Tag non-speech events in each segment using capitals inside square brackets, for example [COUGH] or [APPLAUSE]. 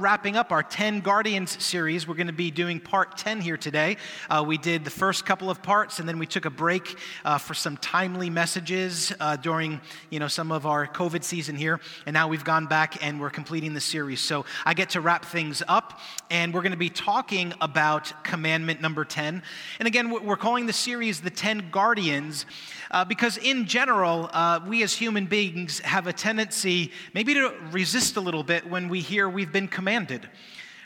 wrapping up our 10 Guardians series. We're going to be doing part 10 here today. Uh, we did the first couple of parts, and then we took a break uh, for some timely messages uh, during you know, some of our COVID season here. And now we've gone back and we're completing the series. So I get to wrap things up, and we're going to be talking about commandment number 10. And again, we're calling the series the 10 Guardians uh, because, in general, uh, we as human beings have a tendency maybe to resist a little bit when we hear we've been commanded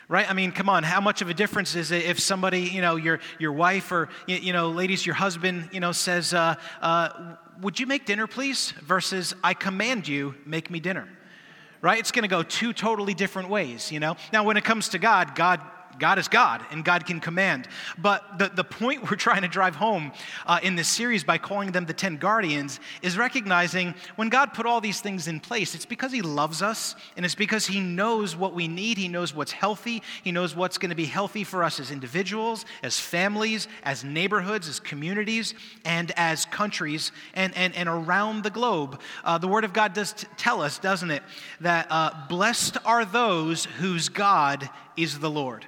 right? I mean come on how much of a difference is it if somebody you know your, your wife or you know ladies your husband you know says uh, uh, would you make dinner please? versus i command you make me dinner. Right? It's going to go two totally different ways you know? Now when it comes to god god God is God and God can command. But the, the point [LAUGHS] we're trying to drive home uh, in this series by calling them the 10 guardians is recognizing when God put all these things in place, it's because He loves us and it's because He knows what we need. He knows what's healthy. He knows what's going to be healthy for us as individuals, as families, as neighborhoods, as communities, and as countries and, and, and around the globe. Uh, the Word of God does t- tell us, doesn't it, that uh, blessed are those whose God is the Lord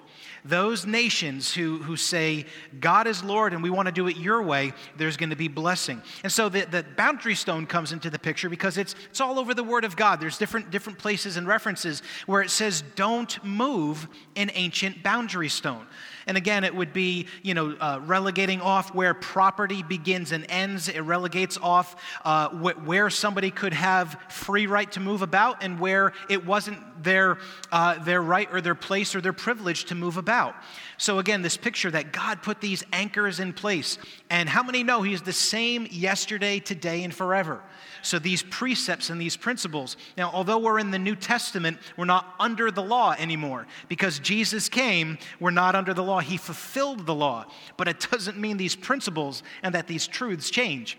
those nations who, who say, God is Lord and we want to do it your way, there's going to be blessing. And so the, the boundary stone comes into the picture because it's, it's all over the Word of God. There's different, different places and references where it says, don't move an ancient boundary stone. And again, it would be, you know, uh, relegating off where property begins and ends. It relegates off uh, wh- where somebody could have free right to move about and where it wasn't their, uh, their right or their place or their privilege to move about. So again, this picture that God put these anchors in place. And how many know He's the same yesterday, today, and forever? So these precepts and these principles. Now, although we're in the New Testament, we're not under the law anymore. Because Jesus came, we're not under the law. He fulfilled the law. But it doesn't mean these principles and that these truths change.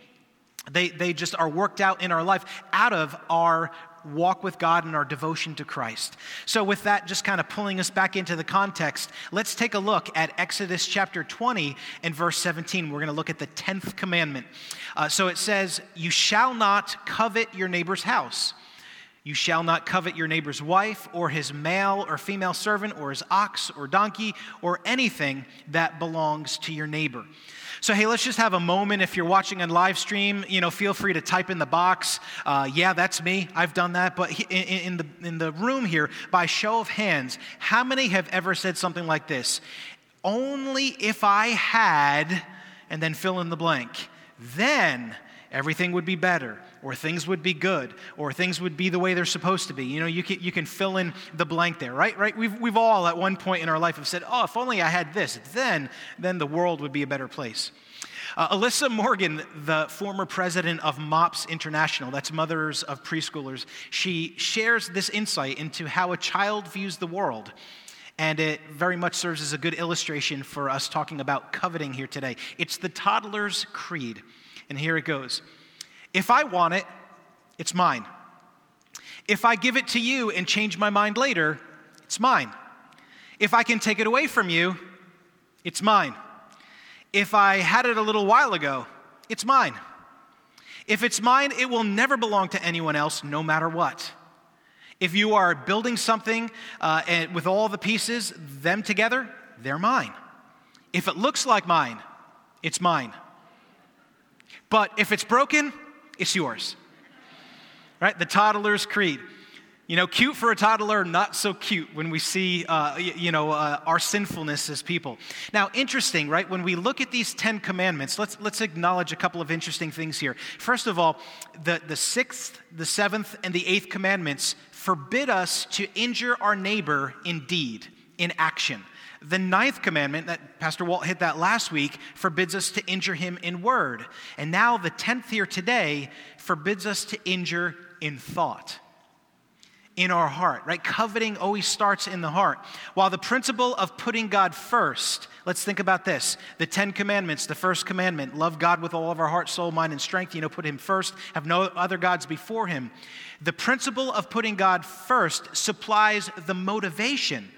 They, they just are worked out in our life out of our walk with God and our devotion to Christ. So, with that, just kind of pulling us back into the context, let's take a look at Exodus chapter 20 and verse 17. We're going to look at the 10th commandment. Uh, so it says, You shall not covet your neighbor's house. You shall not covet your neighbor's wife, or his male or female servant, or his ox or donkey, or anything that belongs to your neighbor. So, hey, let's just have a moment. If you're watching on live stream, you know, feel free to type in the box. Uh, yeah, that's me. I've done that. But in, in, the, in the room here, by show of hands, how many have ever said something like this? Only if I had, and then fill in the blank, then everything would be better, or things would be good, or things would be the way they're supposed to be. You know, you can, you can fill in the blank there, right? Right? We've, we've all at one point in our life have said, oh, if only I had this, then, then the world would be a better place. Uh, Elisa Morgan, the former president of MOPS International, that's Mothers of Preschoolers, she shares this insight into how a child views the world. And it very much serves as a good illustration for us talking about coveting here today. It's the toddler's creed. And here it goes If I want it, it's mine. If I give it to you and change my mind later, it's mine. If I can take it away from you, it's mine. If I had it a little while ago, it's mine. If it's mine, it will never belong to anyone else, no matter what. If you are building something uh, and with all the pieces, them together, they're mine. If it looks like mine, it's mine. But if it's broken, it's yours. Right? The toddler's creed. You know, cute for a toddler, not so cute when we see, uh, you know, uh, our sinfulness as people. Now, interesting, right? When we look at these Ten Commandments, let's, let's acknowledge a couple of interesting things here. First of all, the, the sixth, the seventh, and the eighth commandments forbid us to injure our neighbor in deed, in action. The ninth commandment, that Pastor Walt hit that last week, forbids us to injure him in word. And now the tenth here today forbids us to injure in thought in our heart, right? Coveting always starts in the heart. While the principle of putting God first, let's think about this. The Ten Commandments, the first commandment, love God with all of our heart, soul, mind, and strength, you know, put Him first, have no other gods before Him. The principle of putting God first supplies the motivation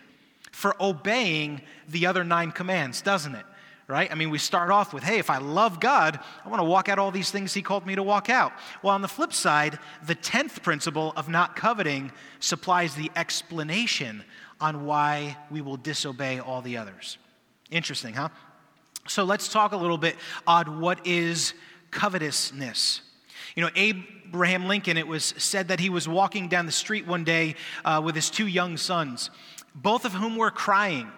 for obeying the other nine commands, doesn't it? Right? I mean, we start off with, hey, if I love God, I want to walk out all these things He called me to walk out. Well, on the flip side, the 10th principle of not coveting supplies the explanation on why we will disobey all the others. Interesting, huh? So let's talk a little bit on what is covetousness. You know, Abraham Lincoln, it was said that he was walking down the street one day uh, with his two young sons, both of whom were crying.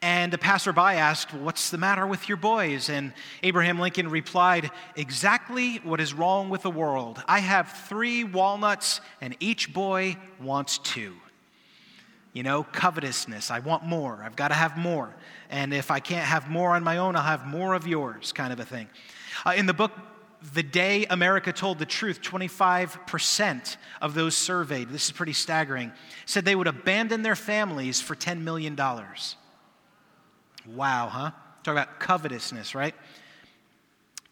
And a passerby asked, What's the matter with your boys? And Abraham Lincoln replied, Exactly what is wrong with the world. I have three walnuts, and each boy wants two. You know, covetousness. I want more. I've got to have more. And if I can't have more on my own, I'll have more of yours, kind of a thing. Uh, in the book, The Day America Told the Truth, 25% of those surveyed, this is pretty staggering, said they would abandon their families for $10 million. Wow, huh? Talk about covetousness, right?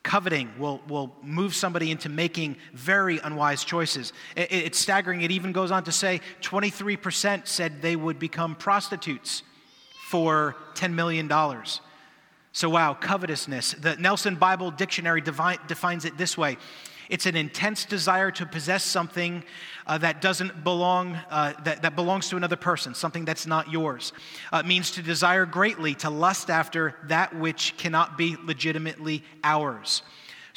Coveting will, will move somebody into making very unwise choices. It, it's staggering. It even goes on to say 23% said they would become prostitutes for $10 million. So, wow, covetousness. The Nelson Bible Dictionary defines it this way it's an intense desire to possess something uh, that doesn't belong, uh, that, that belongs to another person, something that's not yours. Uh, it means to desire greatly, to lust after that which cannot be legitimately ours.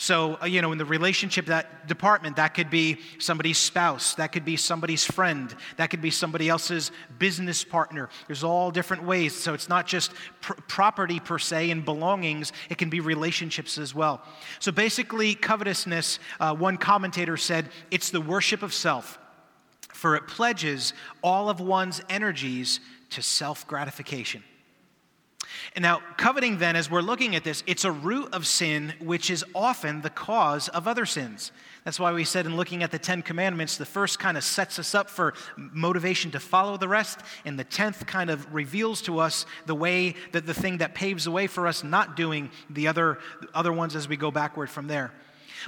So, uh, you know, in the relationship that department, that could be somebody's spouse, that could be somebody's friend, that could be somebody else's business partner. There's all different ways. So it's not just pr- property per se and belongings, it can be relationships as well. So basically, covetousness, uh, one commentator said, it's the worship of self, for it pledges all of one's energies to self gratification. And now, coveting, then, as we're looking at this, it's a root of sin which is often the cause of other sins. That's why we said in looking at the Ten Commandments, the first kind of sets us up for motivation to follow the rest, and the tenth kind of reveals to us the way that the thing that paves the way for us not doing the other, other ones as we go backward from there.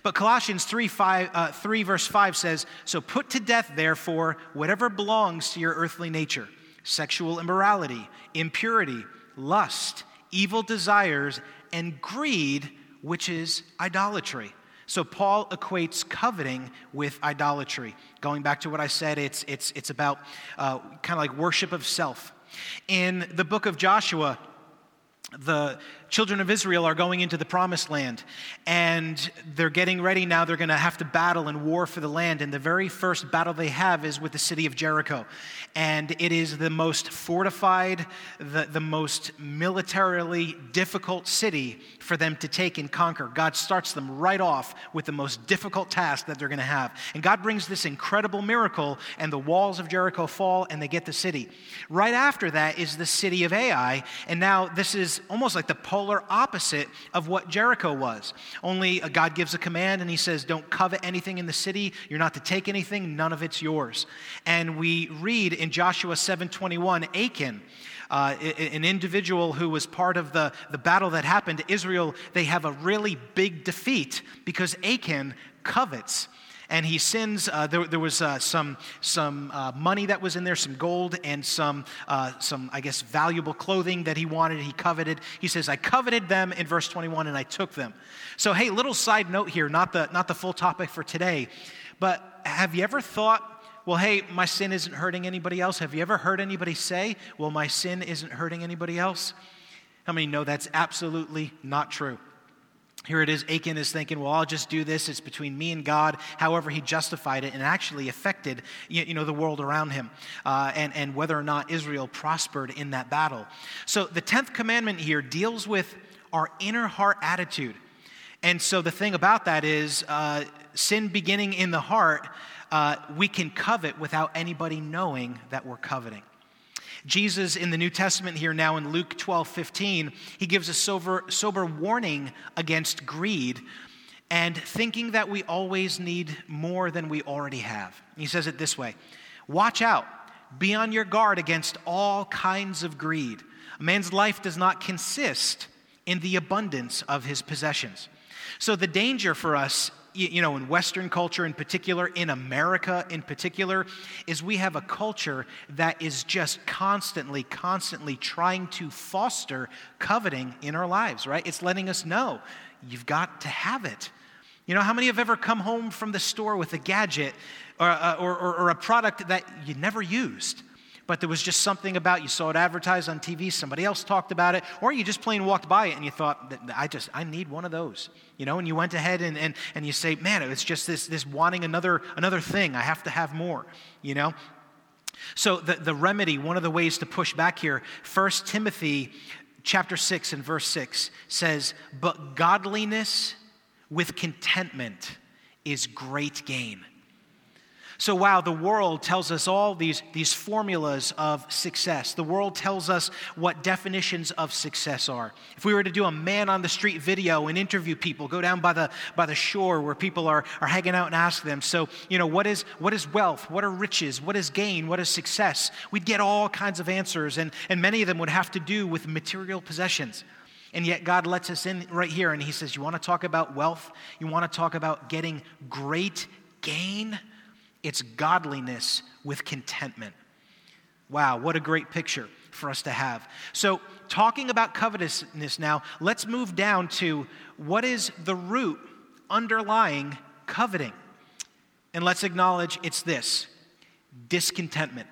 But Colossians 3, 5, uh, 3, verse 5 says, So put to death, therefore, whatever belongs to your earthly nature sexual immorality, impurity lust, evil desires, and greed, which is idolatry. So Paul equates coveting with idolatry. Going back to what I said, it's, it's, it's about uh, kind of like worship of self. In the book of Joshua, the children of Israel are going into the promised land and they're getting ready now. They're going to have to battle and war for the land. And the very first battle they have is with the city of Jericho. And it is the most fortified, the, the most militarily difficult city for them to take and conquer. God starts them right off with the most difficult task that they're going to have. And God brings this incredible miracle, and the walls of Jericho fall and they get the city. Right after that is the city of Ai. And now this is almost like the polar opposite of what Jericho was. Only God gives a command and he says, Don't covet anything in the city. You're not to take anything, none of it's yours. And we read in Joshua 7:21, Achan. Uh, an individual who was part of the, the battle that happened, Israel, they have a really big defeat because Achan covets and he sends, uh, there, there, was uh, some, some uh, money that was in there, some gold, and some, uh, some, I guess, valuable clothing that he wanted, he coveted. He says, I coveted them in verse 21 and I took them. So, hey, little side note here, not the, not the full topic for today, but have you ever thought, well, hey, my sin isn't hurting anybody else? Have you ever heard anybody say, well, my sin isn't hurting anybody else? How many know that's absolutely not true? Here it is, Achan is thinking, well, I'll just do this. It's between me and God. However, he justified it and actually affected you know, the world around him uh, and, and whether or not Israel prospered in that battle. So the 10th commandment here deals with our inner heart attitude. And so the thing about that is, uh, sin beginning in the heart, uh, we can covet without anybody knowing that we're coveting. Jesus in the New Testament here now in Luke 12 15, he gives a sober, sober warning against greed and thinking that we always need more than we already have. He says it this way Watch out, be on your guard against all kinds of greed. A man's life does not consist in the abundance of his possessions. So, the danger for us you know, in Western culture in particular, in America in particular, is we have a culture that is just constantly, constantly trying to foster coveting in our lives, right? It's letting us know you've got to have it. You know, how many have ever come home from the store with a gadget or, uh, or, or, or a product that you never used? But there was just something about you saw it advertised on TV, somebody else talked about it, or you just plain walked by it and you thought, I just, I need one of those, you know, and you went ahead and, and, and you say, man, it's just this, this wanting another, another thing. I have to have more, you know? So the, the remedy, one of the ways to push back here, 1 Timothy chapter 6 and verse 6 says, But godliness with contentment is great gain. So, wow, the world tells us all these, these formulas of success. The world tells us what definitions of success are. If we were to do a man on the street video and interview people, go down by the, by the shore where people are, are hanging out and ask them, so, you know, what is, what is wealth? What are riches? What is gain? What is success? We'd get all kinds of answers, and, and many of them would have to do with material possessions. And yet, God lets us in right here, and He says, You want to talk about wealth? You want to talk about getting great gain? It's godliness with contentment. Wow, what a great picture for us to have. So, talking about covetousness now, let's move down to what is the root underlying coveting. And let's acknowledge it's this discontentment.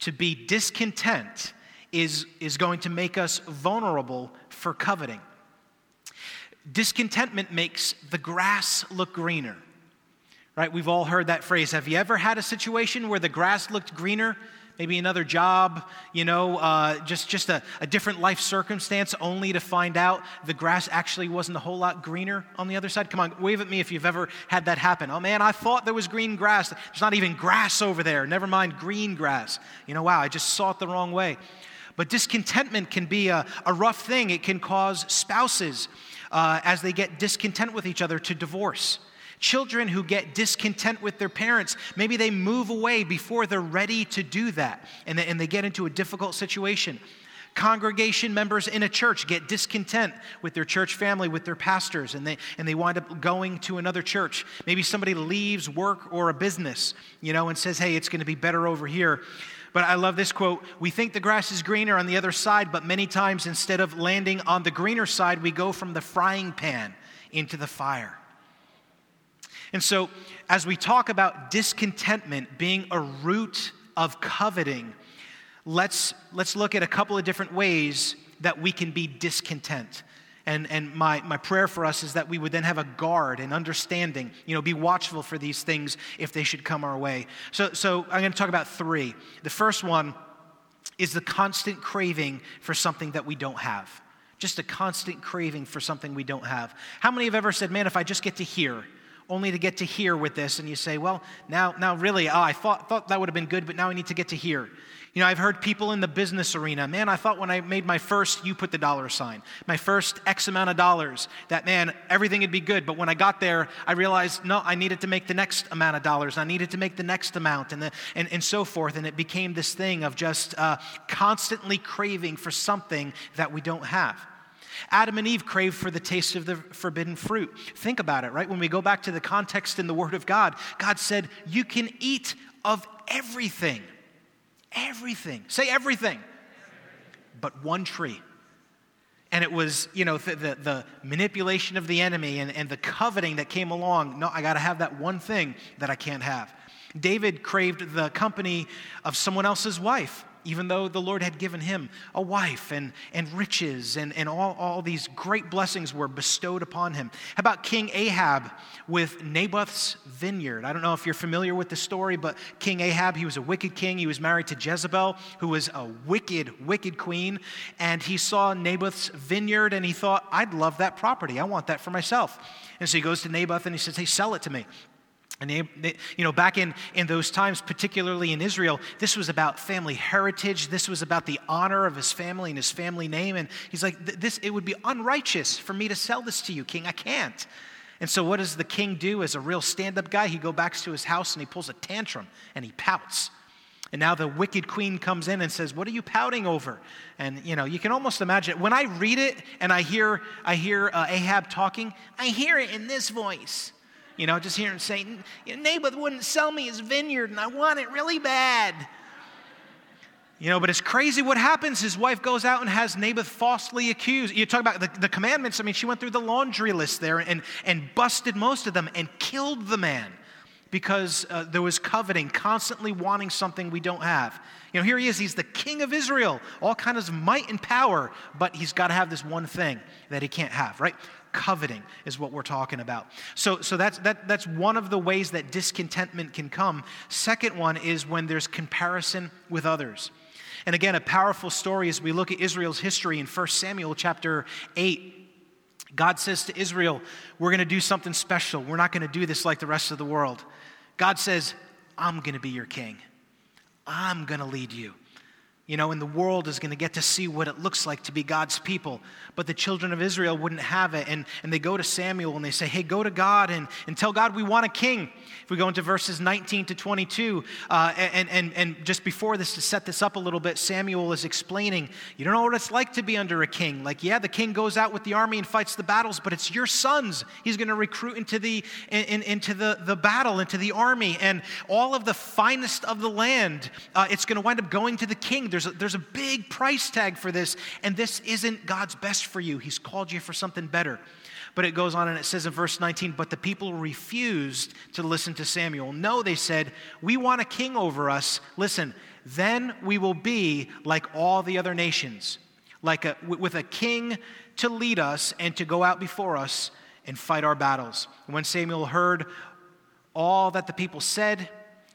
To be discontent is, is going to make us vulnerable for coveting. Discontentment makes the grass look greener. Right? We've all heard that phrase. Have you ever had a situation where the grass looked greener? Maybe another job, you know, uh, just, just a, a different life circumstance, only to find out the grass actually wasn't a whole lot greener on the other side? Come on, wave at me if you've ever had that happen. Oh man, I thought there was green grass. There's not even grass over there. Never mind green grass. You know, wow, I just saw it the wrong way. But discontentment can be a, a rough thing. It can cause spouses, uh, as they get discontent with each other, to divorce. Children who get discontent with their parents, maybe they move away before they're ready to do that and they, and they get into a difficult situation. Congregation members in a church get discontent with their church family, with their pastors, and they, and they wind up going to another church. Maybe somebody leaves work or a business, you know, and says, hey, it's going to be better over here. But I love this quote We think the grass is greener on the other side, but many times instead of landing on the greener side, we go from the frying pan into the fire. And so, as we talk about discontentment being a root of coveting, let's, let's look at a couple of different ways that we can be discontent. And, and my, my prayer for us is that we would then have a guard and understanding, you know, be watchful for these things if they should come our way. So, so I'm going to talk about three. The first one is the constant craving for something that we don't have. Just a constant craving for something we don't have. How many have ever said, man, if I just get to hear, only to get to here with this, and you say, well, now, now really, oh, I thought, thought that would have been good, but now I need to get to here. You know, I've heard people in the business arena, man, I thought when I made my first, you put the dollar sign, my first X amount of dollars, that man, everything would be good. But when I got there, I realized, no, I needed to make the next amount of dollars. I needed to make the next amount, and, the, and, and so forth. And it became this thing of just uh, constantly craving for something that we don't have. Adam and Eve craved for the taste of the forbidden fruit. Think about it, right? When we go back to the context in the Word of God, God said, You can eat of everything. Everything. Say everything. But one tree. And it was, you know, the, the, the manipulation of the enemy and, and the coveting that came along. No, I got to have that one thing that I can't have. David craved the company of someone else's wife even though the Lord had given him a wife and, and riches and, and all, all these great blessings were bestowed upon him. How about King Ahab with Naboth's vineyard? I don't know if you're familiar with the story, but King Ahab, he was a wicked king. He was married to Jezebel, who was a wicked, wicked queen. And he saw Naboth's vineyard and he thought, I'd love that property. I want that for myself. And so he goes to Naboth and he says, Hey, sell it to me. And they, they, you know, back in, in those times, particularly in Israel, this was about family heritage. This was about the honor of his family and his family name. And he's like, this, it would be unrighteous for me to sell this to you, king. I can't. And so, what does the king do as a real stand up guy? He goes back to his house and he pulls a tantrum and he pouts. And now the wicked queen comes in and says, "What are you pouting over?" And you know, you can almost imagine when I read it and I hear I hear uh, Ahab talking, I hear it in this voice. You know, just hearing Satan, Naboth wouldn't sell me his vineyard and I want it really bad. You know, but it's crazy what happens. His wife goes out and has Naboth falsely accused. You talk about the, the commandments. I mean, she went through the laundry list there and, and busted most of them and killed the man. because uh, there was coveting, constantly wanting something we don't have. You know, here he is, he's the king of Israel, all kinds of might and power, but he's got to have this one thing that he can't have, right? Coveting is what we're talking about. So, so that's, that, that's one of the ways that discontentment can come. Second one is when there's comparison with others. And again, a powerful story as we look at Israel's history in 1 Samuel chapter 8. God says to Israel, We're going to do something special. We're not going to do this like the rest of the world. God says, I'm going to be your king. I'm going to lead you. You know, and the world is going to get to see what it looks like to be God's people. But the children of Israel wouldn't have it. And, and they go to Samuel and they say, Hey, go to God and, and tell God we want a king. If we go into verses 19 to 22, uh, and, and, and just before this, to set this up a little bit, Samuel is explaining, You don't know what it's like to be under a king. Like, yeah, the king goes out with the army and fights the battles, but it's your sons he's going to recruit into, the, in, into the, the battle, into the army. And all of the finest of the land, uh, it's going to wind up going to the king. There's a, there's a big price tag for this, and this isn't God's best for you. He's called you for something better. But it goes on and it says in verse 19, but the people refused to listen to Samuel. No, they said, we want a king over us. Listen, then we will be like all the other nations, like a, with a king to lead us and to go out before us and fight our battles. When Samuel heard all that the people said,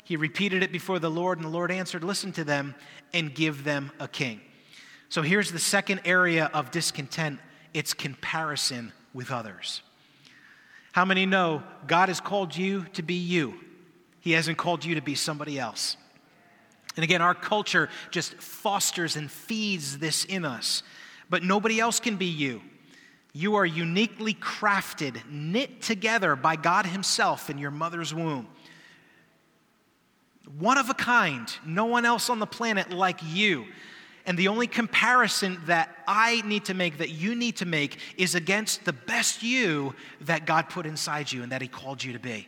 he repeated it before the Lord, and the Lord answered, Listen to them and give them a king. So here's the second area of discontent it's comparison with others. How many know God has called you to be you? He hasn't called you to be somebody else. And again, our culture just fosters and feeds this in us. But nobody else can be you. You are uniquely crafted, knit together by God Himself in your mother's womb one of a kind, no one else on the planet like you. And the only comparison that I need to make, that you need to make, is against the best you that God put inside you and that He called you to be.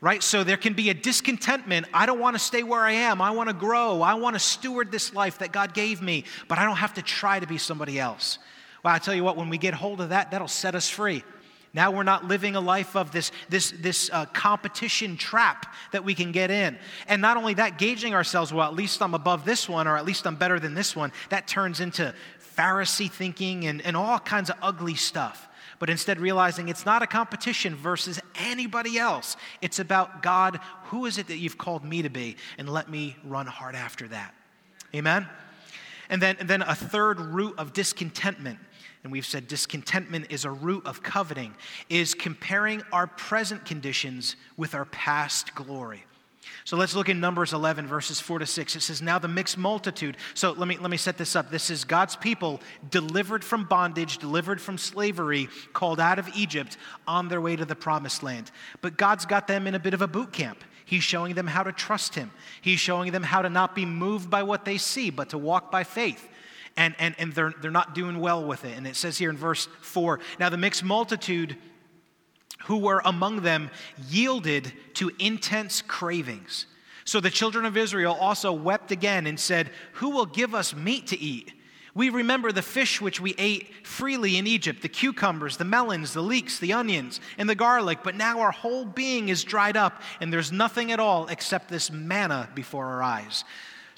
Right? So there can be a discontentment. I don't want to stay where I am. I want to grow. I want to steward this life that God gave me, but I don't have to try to be somebody else. Well, I tell you what, when we get hold of that, that'll set us free. Now we're not living a life of this, this, this uh, competition trap that we can get in. And not only that, gauging ourselves, well, at least I'm above this one, or at least I'm better than this one, that turns into Pharisee thinking and, and all kinds of ugly stuff. But instead, realizing it's not a competition versus anybody else. It's about God, who is it that you've called me to be? And let me run hard after that. Amen? And then, and then a third root of discontentment and we've said discontentment is a root of coveting, is comparing our present conditions with our past glory. So let's look in Numbers 11, verses 4 to 6. It says, Now the mixed multitude. So let me, let me set this up. This is God's people delivered from bondage, delivered from slavery, called out of Egypt on their way to the promised land. But God's got them in a bit of a boot camp. He's showing them how to trust Him, He's showing them how to not be moved by what they see, but to walk by faith and, and, and they're, they're not doing well with it. And it says here in verse 4 Now the mixed multitude who were among them yielded to intense cravings. So the children of Israel also wept again and said, Who will give us meat to eat? We remember the fish which we ate freely in Egypt, the cucumbers, the melons, the leeks, the onions, and the garlic, but now our whole being is dried up, and there's nothing at all except this manna before our eyes.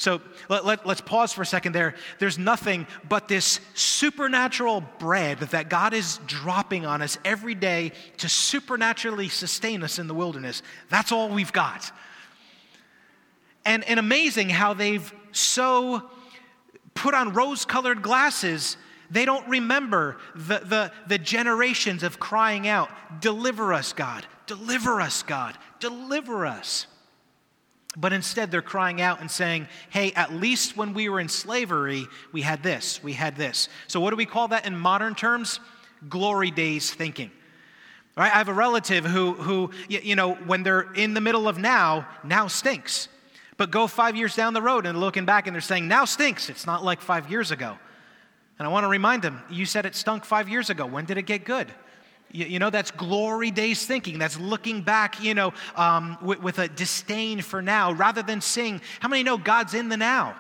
So let, let, us pause for a second there. There's nothing but this supernatural bread that God is dropping on us every day to supernaturally sustain us in the wilderness. That's all we've got. And, and amazing how they've so put on rose colored glasses they don't remember the, the, the, generations of crying out, Deliver us, God, deliver us, God, deliver us. But instead, they're crying out and saying, hey, at least when we were in slavery, we had this, we had this. So, what do we call that in modern terms? Glory days thinking. Right? I have a relative who, who, you know, when they're in the middle of now, now stinks. But go five years down the road and looking back and they're saying, now stinks. It's not like five years ago. And I want to remind them, you said it stunk five years ago. When did it get good? You, know, that's glory days thinking. That's looking back, you know, um, with, with a disdain for now rather than seeing, how many know God's in the now?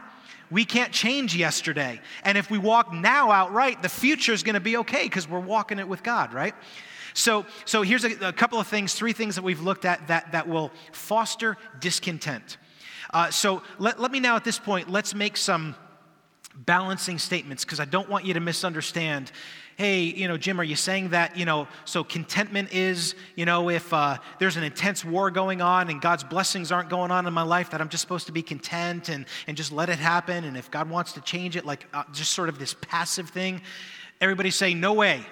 We can't change yesterday. And if we walk now outright, the future is going to be okay because we're walking it with God, right? So, so here's a, a, couple of things, three things that we've looked at that, that will foster discontent. Uh, so let, let me now at this point, let's make some balancing statements because I don't want you to misunderstand. Hey, you know, Jim, are you saying that, you know, so contentment is, you know, if uh, there's an intense war going on and God's blessings aren't going on in my life, that I'm just supposed to be content and, and just let it happen? And if God wants to change it, like uh, just sort of this passive thing, everybody say, no way.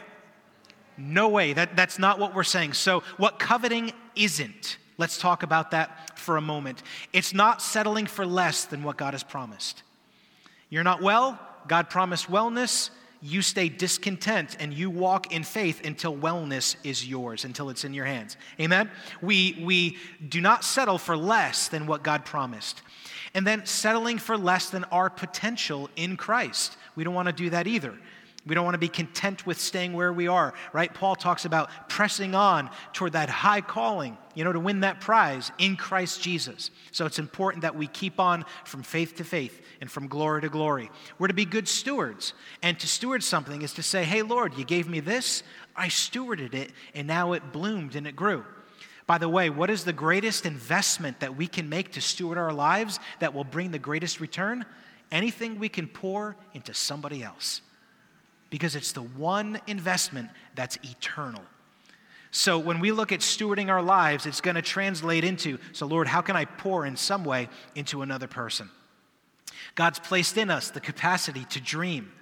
No way. That, that's not what we're saying. So, what coveting isn't, let's talk about that for a moment. It's not settling for less than what God has promised. You're not well, God promised wellness. You stay discontent and you walk in faith until wellness is yours, until it's in your hands. Amen? We, we do not settle for less than what God promised. And then settling for less than our potential in Christ. We don't want to do that either. We don't want to be content with staying where we are, right? Paul talks about pressing on toward that high calling, you know, to win that prize in Christ Jesus. So it's important that we keep on from faith to faith and from glory to glory. We're to be good stewards. And to steward something is to say, hey, Lord, you gave me this, I stewarded it, and now it bloomed and it grew. By the way, what is the greatest investment that we can make to steward our lives that will bring the greatest return? Anything we can pour into somebody else because it's the one investment that's eternal. So when we look at stewarding our lives, it's going to translate into so, Lord, how can I pour in some way into another person? God's placed in us the capacity to dream,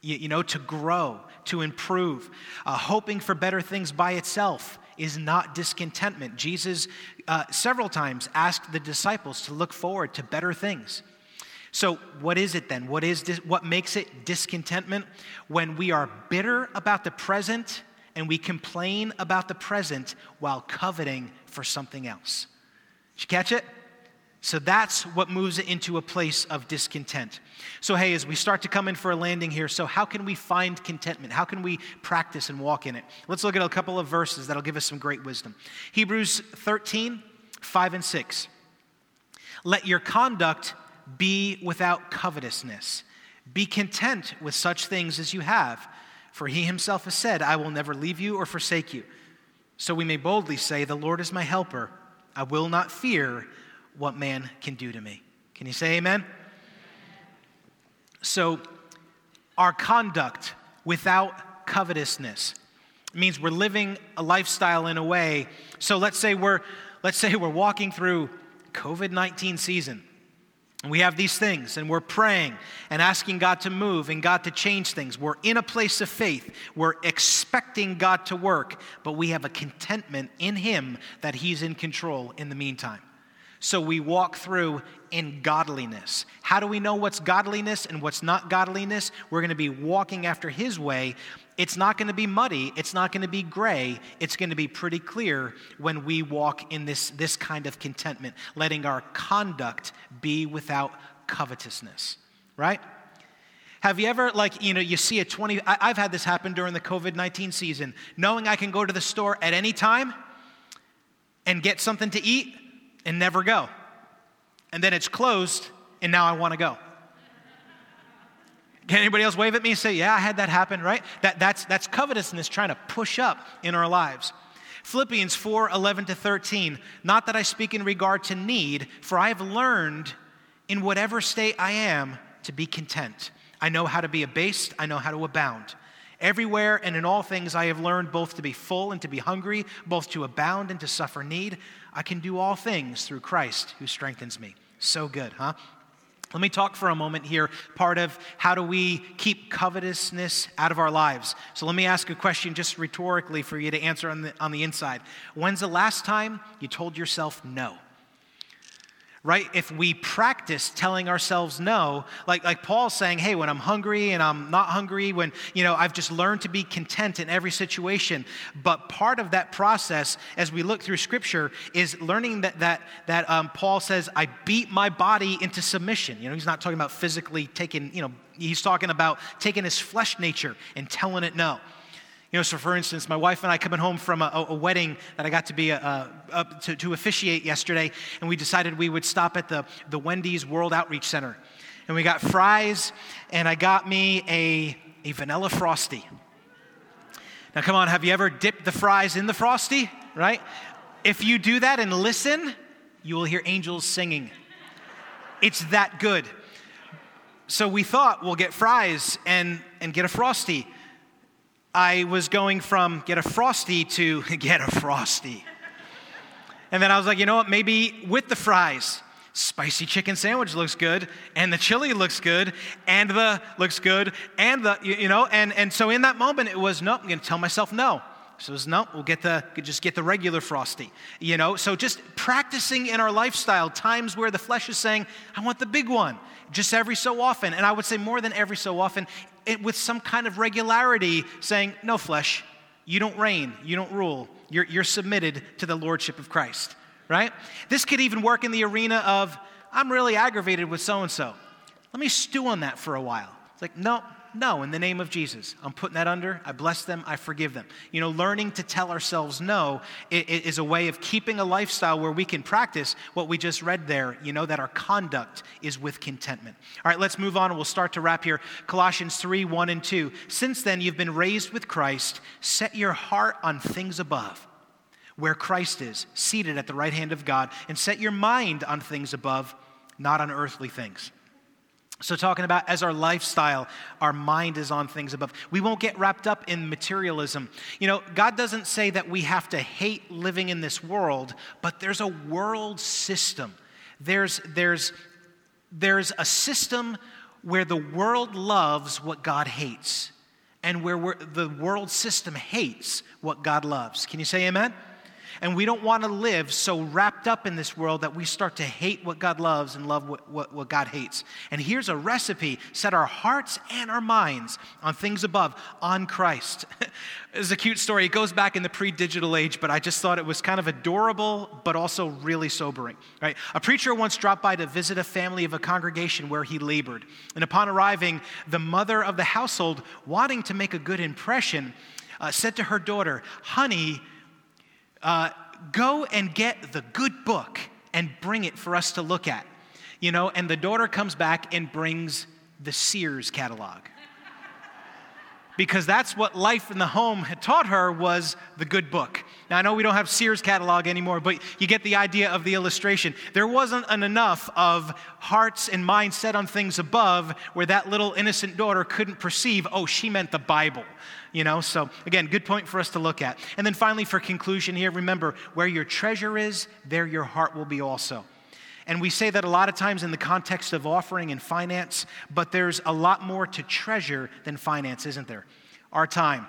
you, know, to grow, to improve. Uh, hoping for better things by itself is not discontentment. Jesus uh, several times asked the disciples to look forward to better things. So, what is it then? What, is dis- what makes it discontentment? When we are bitter about the present and we complain about the present while coveting for something else. Did you catch it? So that's what moves it into a place of discontent. So, hey, as we start to come in for a landing here, so how can we find contentment? How can we practice and walk in it? Let's look at a couple of verses that'll give us some great wisdom. Hebrews 13, 5 and 6. Let your conduct be without covetousness. Be content with such things as you have, for he himself has said, I will never leave you or forsake you. So we may boldly say, The Lord is my helper. I will not fear what man can do to me. Can you say amen? So, our conduct without covetousness means we're living a lifestyle in a way. So let's say we're let's say we're walking through COVID-19 season we have these things, and we're praying and asking God to move and God to change things. We're in a place of faith. We're expecting God to work, but we have a contentment in Him that He's in control in the meantime. So we walk through in godliness. How do we know what's godliness and what's not godliness? We're going to be walking after His way. It's not going to be muddy. It's not going to be gray. It's going to be pretty clear when we walk in this, this kind of contentment, letting our conduct be without covetousness, right? Have you ever, like, you know, you see a 20, I, have had this happen during the COVID 19 season, knowing I can go to the store at any time and get something to eat and never go. And then it's closed, and now I want to go. Can anybody else wave at me and say, Yeah, I had that happen, right? That, that's, that's covetousness trying to push up in our lives. Philippians 4 11 to 13. Not that I speak in regard to need, for I have learned in whatever state I am to be content. I know how to be abased, I know how to abound. Everywhere and in all things I have learned both to be full and to be hungry, both to abound and to suffer need. I can do all things through Christ who strengthens me. So good, huh? Let me talk for a moment here, part of how do we keep covetousness out of our lives. So let me ask a question just rhetorically for you to answer on the, on the inside. When's the last time you told yourself no? Right? If we practice telling ourselves no, like, like Paul's saying, hey, when I'm hungry and I'm not hungry, when, you know, I've just learned to be content in every situation. But part of that process, as we look through scripture, is learning that, that, that um, Paul says, I beat my body into submission. You know, he's not talking about physically taking, you know, he's talking about taking his flesh nature and telling it no. You know, so for instance, my wife and I coming home from a, a wedding that I got to be uh, uh, a, a, to, to officiate yesterday, and we decided we would stop at the, the Wendy's World Outreach Center. and we got fries, and I got me a, a vanilla frosty. Now, come on, have you ever dipped the fries in the frosty? Right? If you do that and listen, you will hear angels singing. It's that good. So we thought we'll get fries and, and get a frosty. I was going from get a frosty to [LAUGHS] get a frosty. And then I was like, you know what, maybe with the fries spicy chicken sandwich looks good and the chili looks good and the looks good and the you know and and so in that moment it was no i'm to tell myself no so it was no we'll get the just get the regular frosty you know so just practicing in our lifestyle times where the flesh is saying i want the big one just every so often and i would say more than every so often it, with some kind of regularity saying no flesh you don't reign you don't rule you're, you're submitted to the lordship of christ right? This could even work in the arena of, I'm really aggravated with so and so. Let me stew on that for a while. It's like, no, no, in the name of Jesus. I'm putting that under. I bless them. I forgive them. You know, learning to tell ourselves no is a way of keeping a lifestyle where we can practice what we just read there, you know, that our conduct is with contentment. All right, let's move on we'll start to wrap here. Colossians 3 1 and 2. Since then, you've been raised with Christ. Set your heart on things above where Christ is, seated at the right hand of God, and set your mind on things above, not on earthly things. So, talking about as our lifestyle, our mind is on things above. We won't get wrapped up in materialism. You know, God doesn't say that we have to hate living in this world, but there's a world system. There's, there's, there's a system where the world loves what God hates, and where the world system hates what God loves. Can you say amen? And we don't want to live so wrapped up in this world that we start to hate what God loves and love what, what, what God hates. And here's a recipe set our hearts and our minds on things above, on Christ. [LAUGHS] it's a cute story. It goes back in the pre digital age, but I just thought it was kind of adorable, but also really sobering. Right? A preacher once dropped by to visit a family of a congregation where he labored. And upon arriving, the mother of the household, wanting to make a good impression, uh, said to her daughter, Honey, uh, go and get the good book and bring it for us to look at. You know, and the daughter comes back and brings the Sears catalog. because that's what life in the home had taught her was the good book. Now I know we don't have Sears catalog anymore, but you get the idea of the illustration. There wasn't an enough of hearts and minds set on things above where that little innocent daughter couldn't perceive, oh, she meant the Bible you know? So, again, good point for us to look at. And then finally, for conclusion here, remember where your treasure is, there your heart will be also. And we say that a lot of times in the context of offering and finance, but there's a lot more to treasure than finance, isn't there? Our time,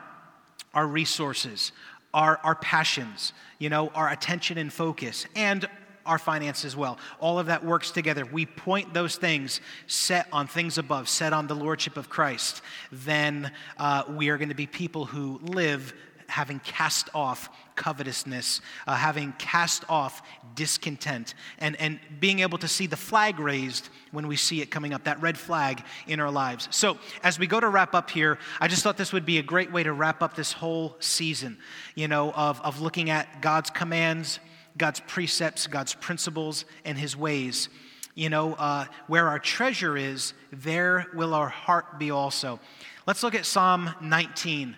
our resources, our, our passions, you know, our attention and focus, and our finances well. All of that works together. We point those things set on things above, set on the Lordship of Christ. Then uh, we are going to be people who live having cast off covetousness, uh, having cast off discontent, and, and being able to see the flag raised when we see it coming up, that red flag in our lives. So, as we go to wrap up here, I just thought this would be a great way to wrap up this whole season, you know, of, of looking at God's commands God's precepts, God's principles, and his ways. You know, uh, where our treasure is, there will our heart be also. Let's look at Psalm 19,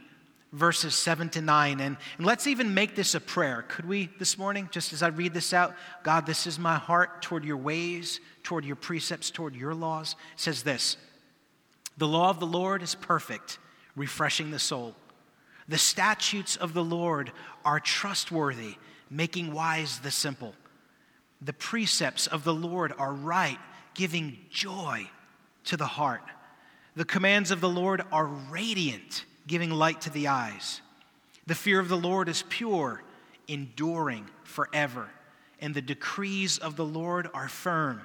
verses 7 to 9. And, and let's even make this a prayer. Could we this morning, just as I read this out? God, this is my heart toward your ways, toward your precepts, toward your laws. It says this The law of the Lord is perfect, refreshing the soul. The statutes of the Lord are trustworthy making wise the simple. The precepts of the Lord are right, giving joy to the heart. The commands of the Lord are radiant, giving light to the eyes. The fear of the Lord is pure, enduring forever. And the decrees of the Lord are firm,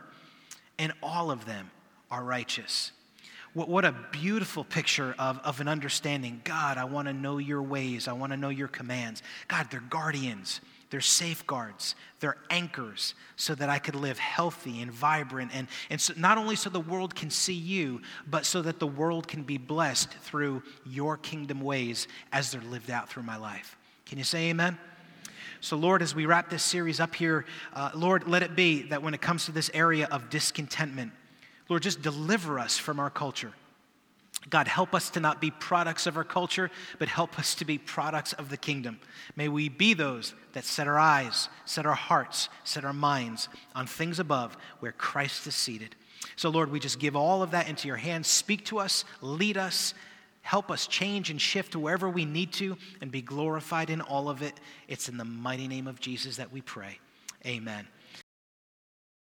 and all of them are righteous. What, what a beautiful picture of, of an understanding. God, I want to know your ways. I want to know your commands. God, they're guardians. They're safeguards, they're anchors so that I could live healthy and vibrant. And, and so not only so the world can see you, but so that the world can be blessed through your kingdom ways as they're lived out through my life. Can you say amen? So, Lord, as we wrap this series up here, uh, Lord, let it be that when it comes to this area of discontentment, Lord, just deliver us from our culture. God, help us to not be products of our culture, but help us to be products of the kingdom. May we be those that set our eyes, set our hearts, set our minds on things above where Christ is seated. So, Lord, we just give all of that into your hands. Speak to us, lead us, help us change and shift wherever we need to, and be glorified in all of it. It's in the mighty name of Jesus that we pray. Amen.